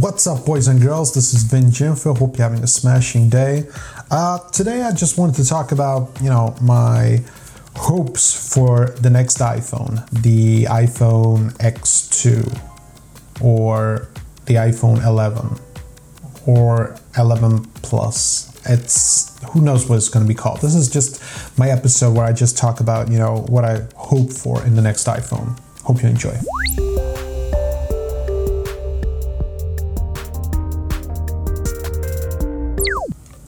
What's up, boys and girls? This is Vin Jinfo. Hope you're having a smashing day. Uh, today, I just wanted to talk about, you know, my hopes for the next iPhone, the iPhone X2, or the iPhone 11, or 11 Plus. It's who knows what it's going to be called. This is just my episode where I just talk about, you know, what I hope for in the next iPhone. Hope you enjoy.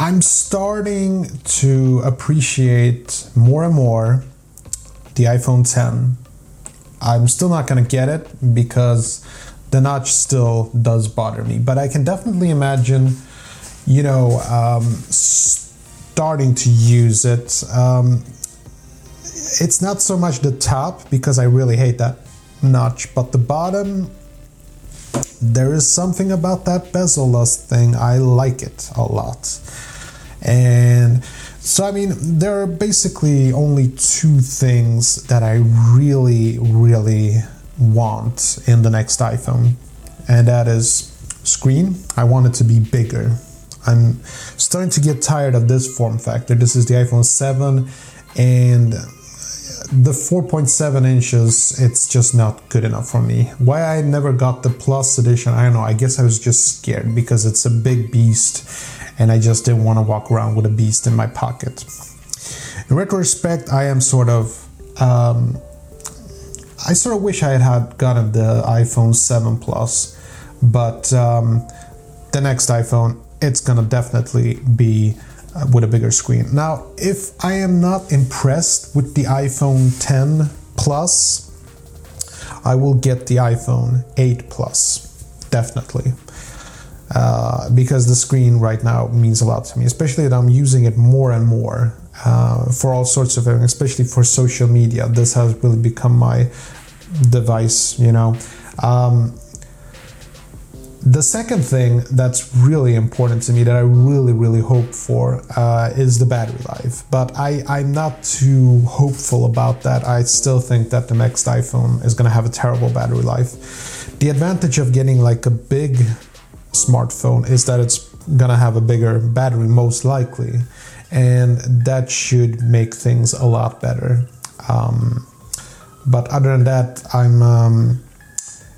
I'm starting to appreciate more and more the iPhone 10. I'm still not going to get it because the notch still does bother me, but I can definitely imagine, you know, um, starting to use it. Um, it's not so much the top because I really hate that notch, but the bottom, there is something about that bezel-less thing. I like it a lot. And so, I mean, there are basically only two things that I really, really want in the next iPhone, and that is screen. I want it to be bigger. I'm starting to get tired of this form factor. This is the iPhone 7, and the 4.7 inches, it's just not good enough for me. Why I never got the Plus edition, I don't know. I guess I was just scared because it's a big beast and I just didn't want to walk around with a beast in my pocket. In retrospect, I am sort of. Um, I sort of wish I had, had gotten the iPhone 7 Plus, but um, the next iPhone, it's gonna definitely be uh, with a bigger screen. Now, if I am not impressed with the iPhone 10 Plus, I will get the iPhone 8 Plus, definitely. Uh, because the screen right now means a lot to me, especially that I'm using it more and more uh, for all sorts of things, especially for social media. This has really become my device, you know. Um, the second thing that's really important to me that I really, really hope for uh, is the battery life. But I, I'm not too hopeful about that. I still think that the next iPhone is going to have a terrible battery life. The advantage of getting like a big smartphone is that it's gonna have a bigger battery most likely. And that should make things a lot better. Um, but other than that i'm um,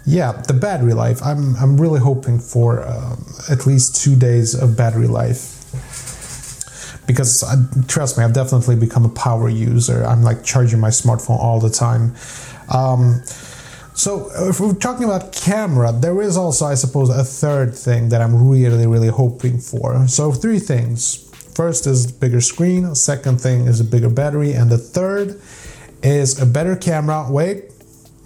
yeah the battery life i'm, I'm really hoping for uh, at least two days of battery life. Because uh, trust me i've definitely become a power user. I'm like charging my smartphone all the time. Um, so, if we're talking about camera, there is also, I suppose, a third thing that I'm really, really hoping for. So, three things. First is bigger screen, second thing is a bigger battery, and the third is a better camera. Wait,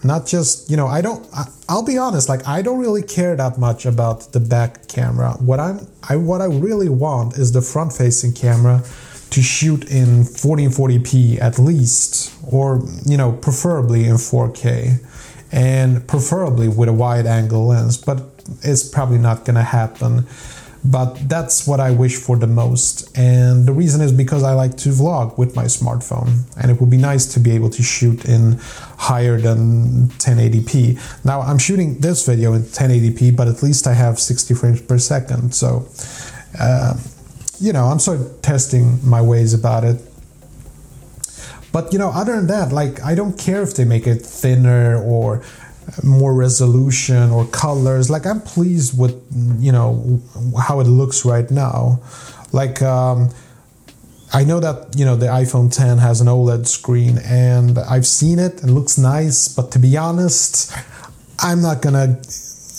not just, you know, I don't I, will be honest, like I don't really care that much about the back camera. What I'm I what I really want is the front facing camera to shoot in 1440p at least or, you know, preferably in 4K and preferably with a wide angle lens, but it's probably not going to happen. But that's what I wish for the most. And the reason is because I like to vlog with my smartphone, and it would be nice to be able to shoot in higher than 1080p. Now, I'm shooting this video in 1080p, but at least I have 60 frames per second. So, uh, you know, I'm sort of testing my ways about it but you know, other than that, like I don't care if they make it thinner or more resolution or colors. Like I'm pleased with you know how it looks right now. Like um, I know that you know the iPhone 10 has an OLED screen, and I've seen it. It looks nice, but to be honest, I'm not gonna.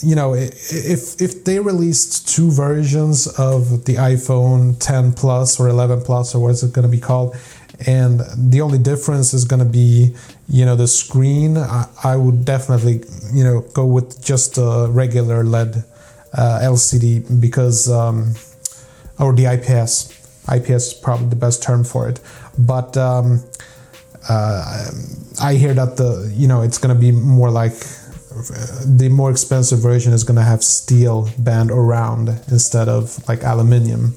You know, if if they released two versions of the iPhone 10 Plus or 11 Plus or what's it going to be called, and the only difference is going to be you know the screen. I, I, would definitely you know go with just a regular led uh, lcd because um, or the ips ips is probably the best term for it. But um, uh, i hear that the you know it's going to be more like the more expensive version is going to have steel band around instead of like aluminium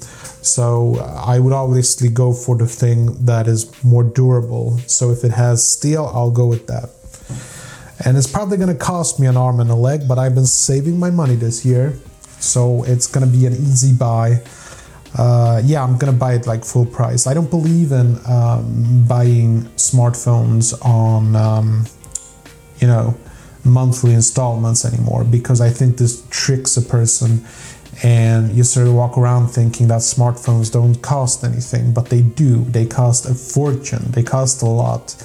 so uh, I would obviously go for the thing that is more durable. So if it has steel, I'll go with that. And it's probably going to cost me an arm and a leg, but I've been saving my money this year. so it's gonna be an easy buy. Uh, yeah, I'm gonna buy it like full price. I don't believe in um, buying smartphones on, um, you know, monthly installments anymore because I think this tricks a person and you sort of walk around thinking that smartphones don't cost anything, but they do. They cost a fortune, they cost a lot.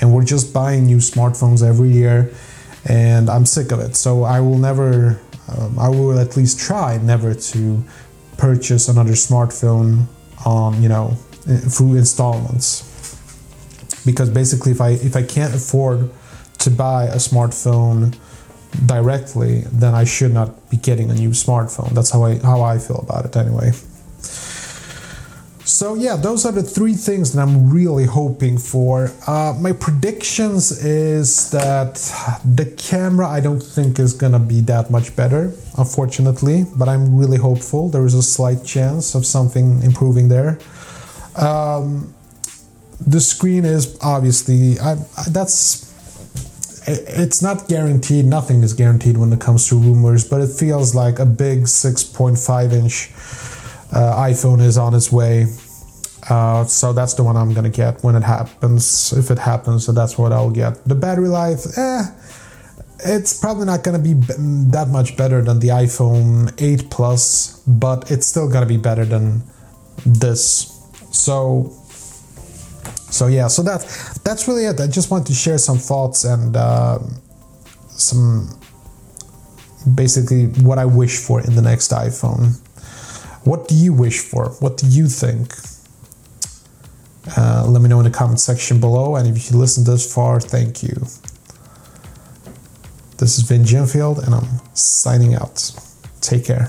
And we're just buying new smartphones every year, and I'm sick of it. So I will never, um, I will at least try never to purchase another smartphone on, you know, through installments. Because basically, if I if I can't afford to buy a smartphone directly, then I should not be getting a new smartphone. That's how I how I feel about it anyway. So yeah, those are the three things that I'm really hoping for. Uh, my predictions is that the camera I don't think is gonna be that much better, unfortunately, but I'm really hopeful. There is a slight chance of something improving there. Um, the screen is obviously I, I, that's it's not guaranteed. Nothing is guaranteed when it comes to rumors, but it feels like a big 6.5 inch uh, iPhone is on its way. Uh, so that's the one I'm gonna get when it happens. If it happens, so that's what I'll get. The battery life, eh, it's probably not gonna be that much better than the iPhone 8 Plus, but it's still gonna be better than this. So so yeah, so that that's really it. I just wanted to share some thoughts and uh, some basically what I wish for in the next iPhone. What do you wish for? What do you think? Uh, let me know in the comment section below. And if you listened this far, thank you. This is Vin Gemfield, and I'm signing out. Take care.